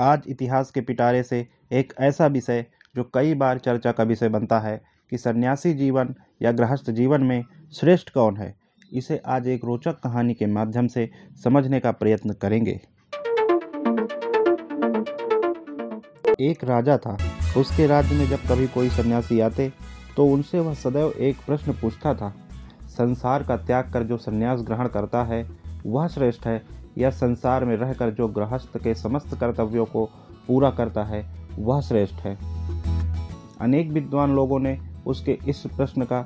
आज इतिहास के पिटारे से एक ऐसा विषय जो कई बार चर्चा का विषय बनता है कि सन्यासी जीवन या गृहस्थ जीवन में श्रेष्ठ कौन है, इसे आज एक रोचक कहानी के माध्यम से समझने का प्रयत्न करेंगे। एक राजा था। उसके राज्य में जब कभी कोई सन्यासी आते तो उनसे वह सदैव एक प्रश्न पूछता था। संसार का त्याग कर जो सन्यास ग्रहण करता है, वह श्रेष्ठ है या संसार में रहकर जो गृहस्थ के समस्त कर्तव्यों को पूरा करता है, वह श्रेष्ठ है। अनेक विद्वान लोगों ने उसके इस प्रश्न का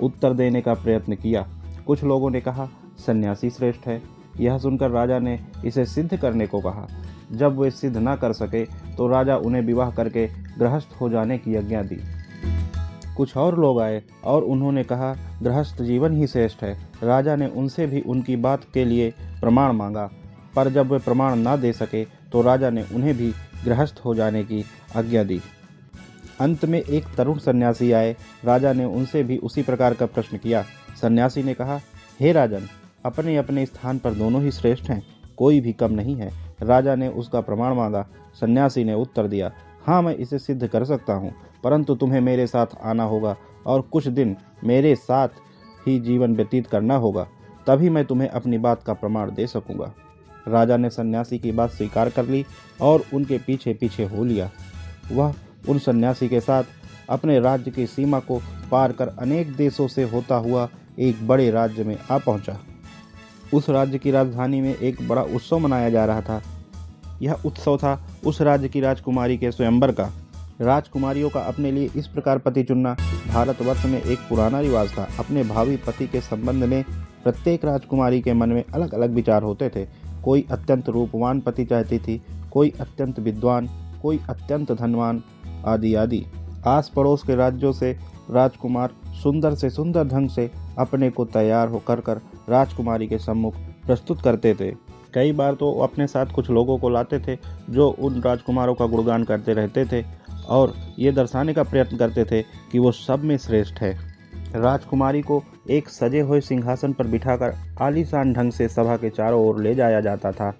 उत्तर देने का प्रयत्न किया। कुछ लोगों ने कहा, सन्यासी श्रेष्ठ है। यह सुनकर राजा ने इसे सिद्ध करने को कहा। जब वे सिद्ध न कर सके तो राजा उन्हें विवाह करके गृहस्थ हो जाने की आज्ञा दी। कुछ और लोग आए और उन्होंने कहा, गृहस्थ जीवन ही श्रेष्ठ है। राजा ने उनसे भी उनकी बात के लिए प्रमाण मांगा। पर जब वे प्रमाण ना दे सके तो राजा ने उन्हें भी गृहस्थ हो जाने की आज्ञा दी। अंत में एक तरुण सन्यासी आए। राजा ने उनसे भी उसी प्रकार का प्रश्न किया। सन्यासी ने कहा, हे राजन, अपने अपने स्थान पर दोनों ही श्रेष्ठ हैं, कोई भी कम नहीं है। राजा ने उसका प्रमाण मांगा। सन्यासी ने उत्तर दिया हाँ मैं इसे सिद्ध कर सकता हूँ, परंतु तुम्हें मेरे साथ आना होगा, और कुछ दिन मेरे साथ ही जीवन व्यतीत करना होगा। तभी मैं तुम्हें अपनी बात का प्रमाण दे सकूँगा। राजा ने सन्यासी की बात स्वीकार कर ली और उनके पीछे पीछे हो लिया। वह उन सन्यासी के साथ अपने राज्य की सीमा को पार कर अनेक देशों से होता हुआ एक बड़े राज्य में आ पहुँचा। उस राज्य की राजधानी में एक बड़ा उत्सव मनाया जा रहा था। यह उत्सव था उस राज्य की राजकुमारी के स्वयंवर का। राजकुमारियों का अपने लिए इस प्रकार पति चुनना, भारतवर्ष में एक पुराना रिवाज था। अपने भावी पति के संबंध में प्रत्येक राजकुमारी के मन में अलग अलग विचार होते थे। कोई अत्यंत रूपवान पति चाहती थी, कोई अत्यंत विद्वान, कोई अत्यंत धनवान, आदि आदि। आस पड़ोस के राज्यों से राजकुमार सुंदर से सुंदर ढंग से अपने को तैयार होकर कर राजकुमारी के सम्मुख प्रस्तुत करते थे। कई बार तो अपने साथ कुछ लोगों को लाते थे, जो उन राजकुमारों का गुणगान करते रहते थे और ये दर्शाने का प्रयत्न करते थे कि वो सब में श्रेष्ठ है। राजकुमारी को एक सजे हुए सिंहासन पर बिठाकर आलीशान ढंग से सभा के चारों ओर ले जाया जाता था।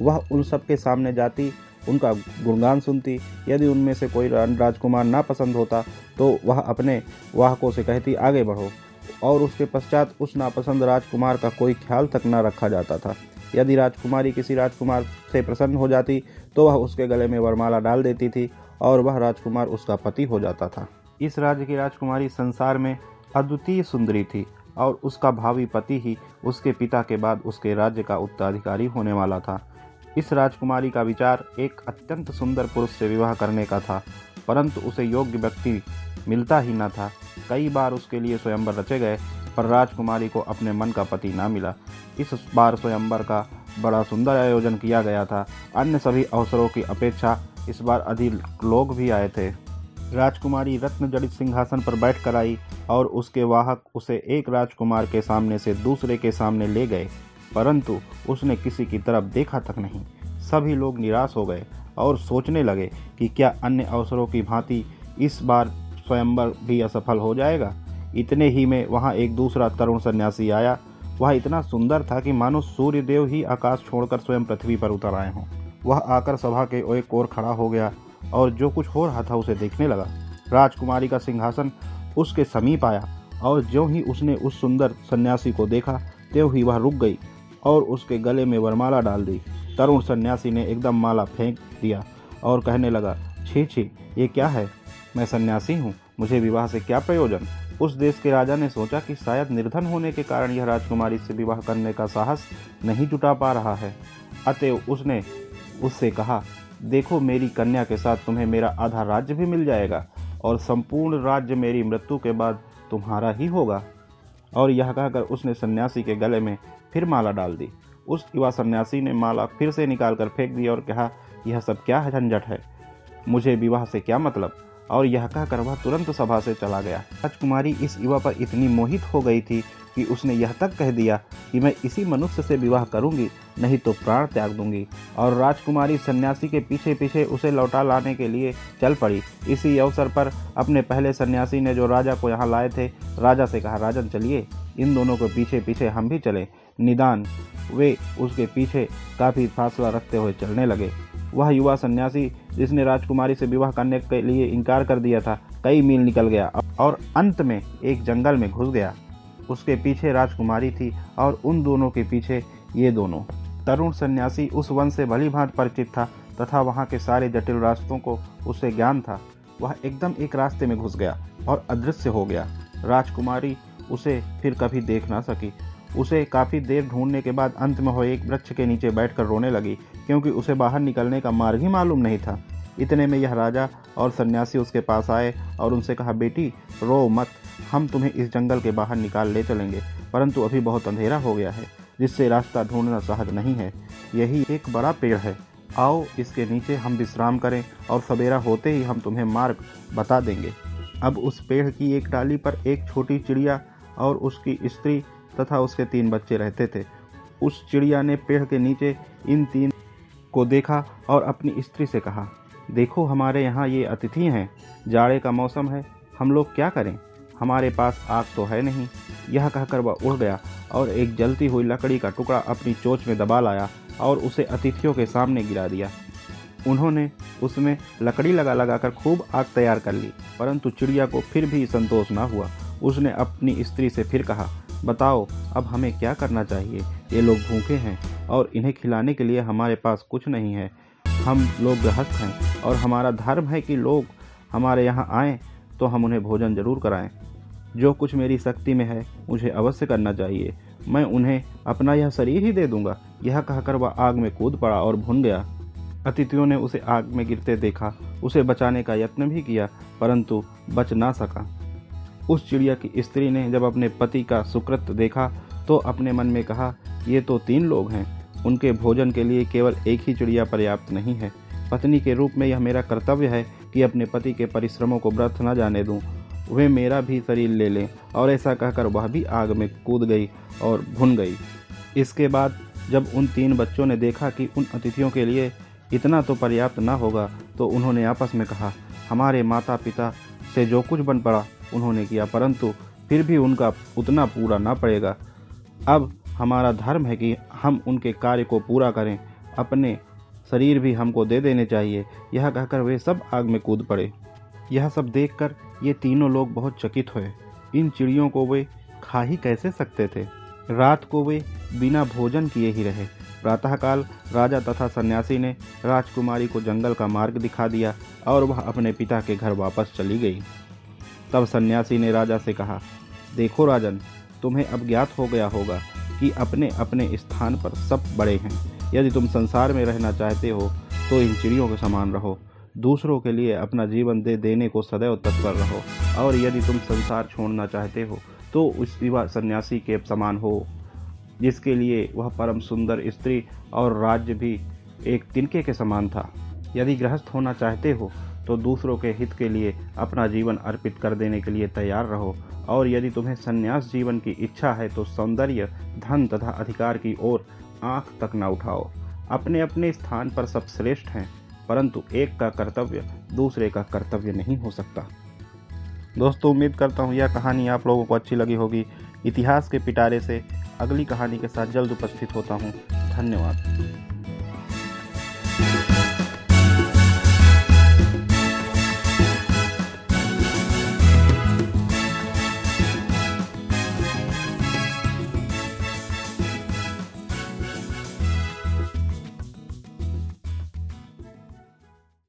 वह उन सब के सामने जाती, उनका गुणगान सुनती। यदि उनमें से कोई राजकुमार ना पसंद होता तो वह अपने वाहकों से कहती, आगे बढ़ो। और उसके पश्चात उस नापसंद राजकुमार का कोई ख्याल तक न रखा जाता था। यदि राजकुमारी किसी राजकुमार से प्रसन्न हो जाती तो वह उसके गले में वरमाला डाल देती थी और वह राजकुमार उसका पति हो जाता था। इस राज्य की राजकुमारी संसार में अद्वितीय सुंदरी थी और उसका भावी पति ही उसके पिता के बाद उसके राज्य का उत्तराधिकारी होने वाला था। इस राजकुमारी का विचार एक अत्यंत सुंदर पुरुष से विवाह करने का था, परंतु उसे योग्य व्यक्ति मिलता ही न था। कई बार उसके लिए स्वयंवर रचे गए, पर राजकुमारी को अपने मन का पति ना मिला। इस बार स्वयंवर का बड़ा सुंदर आयोजन किया गया था। अन्य सभी अवसरों की अपेक्षा इस बार अधिक लोग भी आए थे। राजकुमारी रत्न जड़ित सिंहासन पर बैठ कर आई और उसके वाहक उसे एक राजकुमार के सामने से दूसरे के सामने ले गए। परंतु उसने किसी की तरफ़ देखा तक नहीं। सभी लोग निराश हो गए और सोचने लगे कि क्या अन्य अवसरों की भांति इस बार स्वयंवर भी असफल हो जाएगा। इतने ही में वहाँ एक दूसरा तरुण सन्यासी आया। वह इतना सुंदर था कि मानो सूर्यदेव ही आकाश छोड़कर स्वयं पृथ्वी पर उतर आए हों। वह आकर सभा के एक ओर खड़ा हो गया और जो कुछ हो रहा था उसे देखने लगा। राजकुमारी का सिंहासन उसके समीप आया और जो ही उसने उस सुंदर सन्यासी को देखा, त्यों ही वह रुक गई और उसके गले में वरमाला डाल दी। तरुण सन्यासी ने एकदम माला फेंक दिया और कहने लगा, छी छी, ये क्या है? मैं सन्यासी हूँ, मुझे विवाह से क्या प्रयोजन? उस देश के राजा ने सोचा कि शायद निर्धन होने के कारण यह राजकुमारी से विवाह करने का साहस नहीं जुटा पा रहा है। अतएव उसने उससे कहा देखो मेरी कन्या के साथ तुम्हें मेरा आधा राज्य भी मिल जाएगा और संपूर्ण राज्य मेरी मृत्यु के बाद तुम्हारा ही होगा। और यह कहकर उसने सन्यासी के गले में फिर माला डाल दी। उस युवा सन्यासी ने माला फिर से निकाल कर फेंक दी और कहा, यह सब क्या झंझट है? मुझे विवाह से क्या मतलब? और यह कहकर वह तुरंत सभा से चला गया। राजकुमारी इस युवा पर इतनी मोहित हो गई थी कि उसने यह तक कह दिया कि मैं इसी मनुष्य से विवाह करूँगी, नहीं तो प्राण त्याग दूँगी। और राजकुमारी सन्यासी के पीछे पीछे उसे लौटा लाने के लिए चल पड़ी। इसी अवसर पर अपने पहले सन्यासी ने जो राजा को यहाँ लाए थे, राजा से कहा, राजन, चलिए। इन दोनों को पीछे पीछे हम भी चले। निदान, वे उसके पीछे काफ़ी फासला रखते हुए चलने लगे। वह युवा सन्यासी जिसने राजकुमारी से विवाह करने के लिए इनकार कर दिया था, कई मील निकल गया और अंत में एक जंगल में घुस गया। उसके पीछे राजकुमारी थी और उन दोनों के पीछे ये दोनों। तरुण सन्यासी उस वन से भली भांत परिचित था तथा वहाँ के सारे जटिल रास्तों को उसे ज्ञान था। वह एकदम एक रास्ते में घुस गया और अदृश्य हो गया। राजकुमारी उसे फिर कभी देख ना सकी। उसे काफ़ी देर ढूँढने के बाद अंत में वो एक वृक्ष के नीचे बैठकर रोने लगी। क्योंकि उसे बाहर निकलने का मार्ग ही मालूम नहीं था। इतने में यह राजा और सन्यासी उसके पास आए और उनसे कहा, बेटी, रो मत, हम तुम्हें इस जंगल के बाहर निकाल ले चलेंगे, परंतु अभी बहुत अंधेरा हो गया है, जिससे रास्ता ढूंढना सहज नहीं है। यही एक बड़ा पेड़ है। आओ, इसके नीचे हम विश्राम करें और सवेरा होते ही हम तुम्हें मार्ग बता देंगे। अब उस पेड़ की एक डाली पर एक छोटी चिड़िया और उसकी स्त्री तथा उसके तीन बच्चे रहते थे। उस चिड़िया ने पेड़ के नीचे इन तीन को देखा और अपनी स्त्री से कहा, देखो, हमारे यहाँ ये अतिथि हैं। जाड़े का मौसम है। हम लोग क्या करें? हमारे पास आग तो है नहीं। यह कहकर वह उड़ गया और एक जलती हुई लकड़ी का टुकड़ा अपनी चोच में दबा लाया और उसे अतिथियों के सामने गिरा दिया। उन्होंने उसमें लकड़ी लगा लगा कर खूब आग तैयार कर ली, परंतु चिड़िया को फिर भी संतोष न हुआ। उसने अपनी स्त्री से फिर कहा बताओ, अब हमें क्या करना चाहिए? ये लोग भूखे हैं और इन्हें खिलाने के लिए हमारे पास कुछ नहीं है। हम लोग गृहस्थ हैं और हमारा धर्म है कि लोग हमारे यहाँ आएँ तो हम उन्हें भोजन ज़रूर कराएँ। जो कुछ मेरी शक्ति में है मुझे अवश्य करना चाहिए। मैं उन्हें अपना यह शरीर ही दे दूँगा। यह कहकर वह आग में कूद पड़ा और भुन गया। अतिथियों ने उसे आग में गिरते देखा। उसे बचाने का यत्न भी किया, परंतु बच ना सका। उस चिड़िया की स्त्री ने जब अपने पति का सुकृत देखा तो अपने मन में कहा, ये तो तीन लोग हैं। उनके भोजन के लिए केवल एक ही चिड़िया पर्याप्त नहीं है। पत्नी के रूप में यह मेरा कर्तव्य है कि अपने पति के परिश्रमों को व्रत न जाने दूँ। वे मेरा भी शरीर ले लें। और ऐसा कहकर वह भी आग में कूद गई और भुन गई। इसके बाद जब उन तीन बच्चों ने देखा कि उन अतिथियों के लिए इतना तो पर्याप्त न होगा तो उन्होंने आपस में कहा, हमारे माता पिता से जो कुछ बन पड़ा उन्होंने किया, परंतु फिर भी उनका उतना पूरा ना पड़ेगा। अब हमारा धर्म है कि हम उनके कार्य को पूरा करें, अपने शरीर भी हमको दे देने चाहिए। यह कहकर वे सब आग में कूद पड़े। यह सब देखकर ये तीनों लोग बहुत चकित हुए। इन चिड़ियों को वे खा ही कैसे सकते थे? रात को वे बिना भोजन किए ही रहे। प्रातःकाल राजा तथा सन्यासी ने राजकुमारी को जंगल का मार्ग दिखा दिया और वह अपने पिता के घर वापस चली गई। तब सन्यासी ने राजा से कहा, देखो राजन, तुम्हें अब ज्ञात हो गया होगा कि अपने अपने स्थान पर सब बड़े हैं। यदि तुम संसार में रहना चाहते हो तो इन चिड़ियों के समान रहो। दूसरों के लिए अपना जीवन दे देने को सदैव तत्पर रहो। और यदि तुम संसार छोड़ना चाहते हो तो उस विवाह सन्यासी के समान हो। जिसके लिए वह परम सुंदर स्त्री और राज्य भी एक तिनके के समान था। यदि गृहस्थ होना चाहते हो तो दूसरों के हित के लिए अपना जीवन अर्पित कर देने के लिए तैयार रहो। और यदि तुम्हें संन्यास जीवन की इच्छा है तो सौंदर्य, धन तथा अधिकार की ओर आँख तक न उठाओ। अपने अपने स्थान पर सब श्रेष्ठ हैं, परंतु एक का कर्तव्य दूसरे का कर्तव्य नहीं हो सकता। दोस्तों, उम्मीद करता हूँ यह कहानी आप लोगों को अच्छी लगी होगी। इतिहास के पिटारे से अगली कहानी के साथ जल्द उपस्थित होता हूँ। धन्यवाद।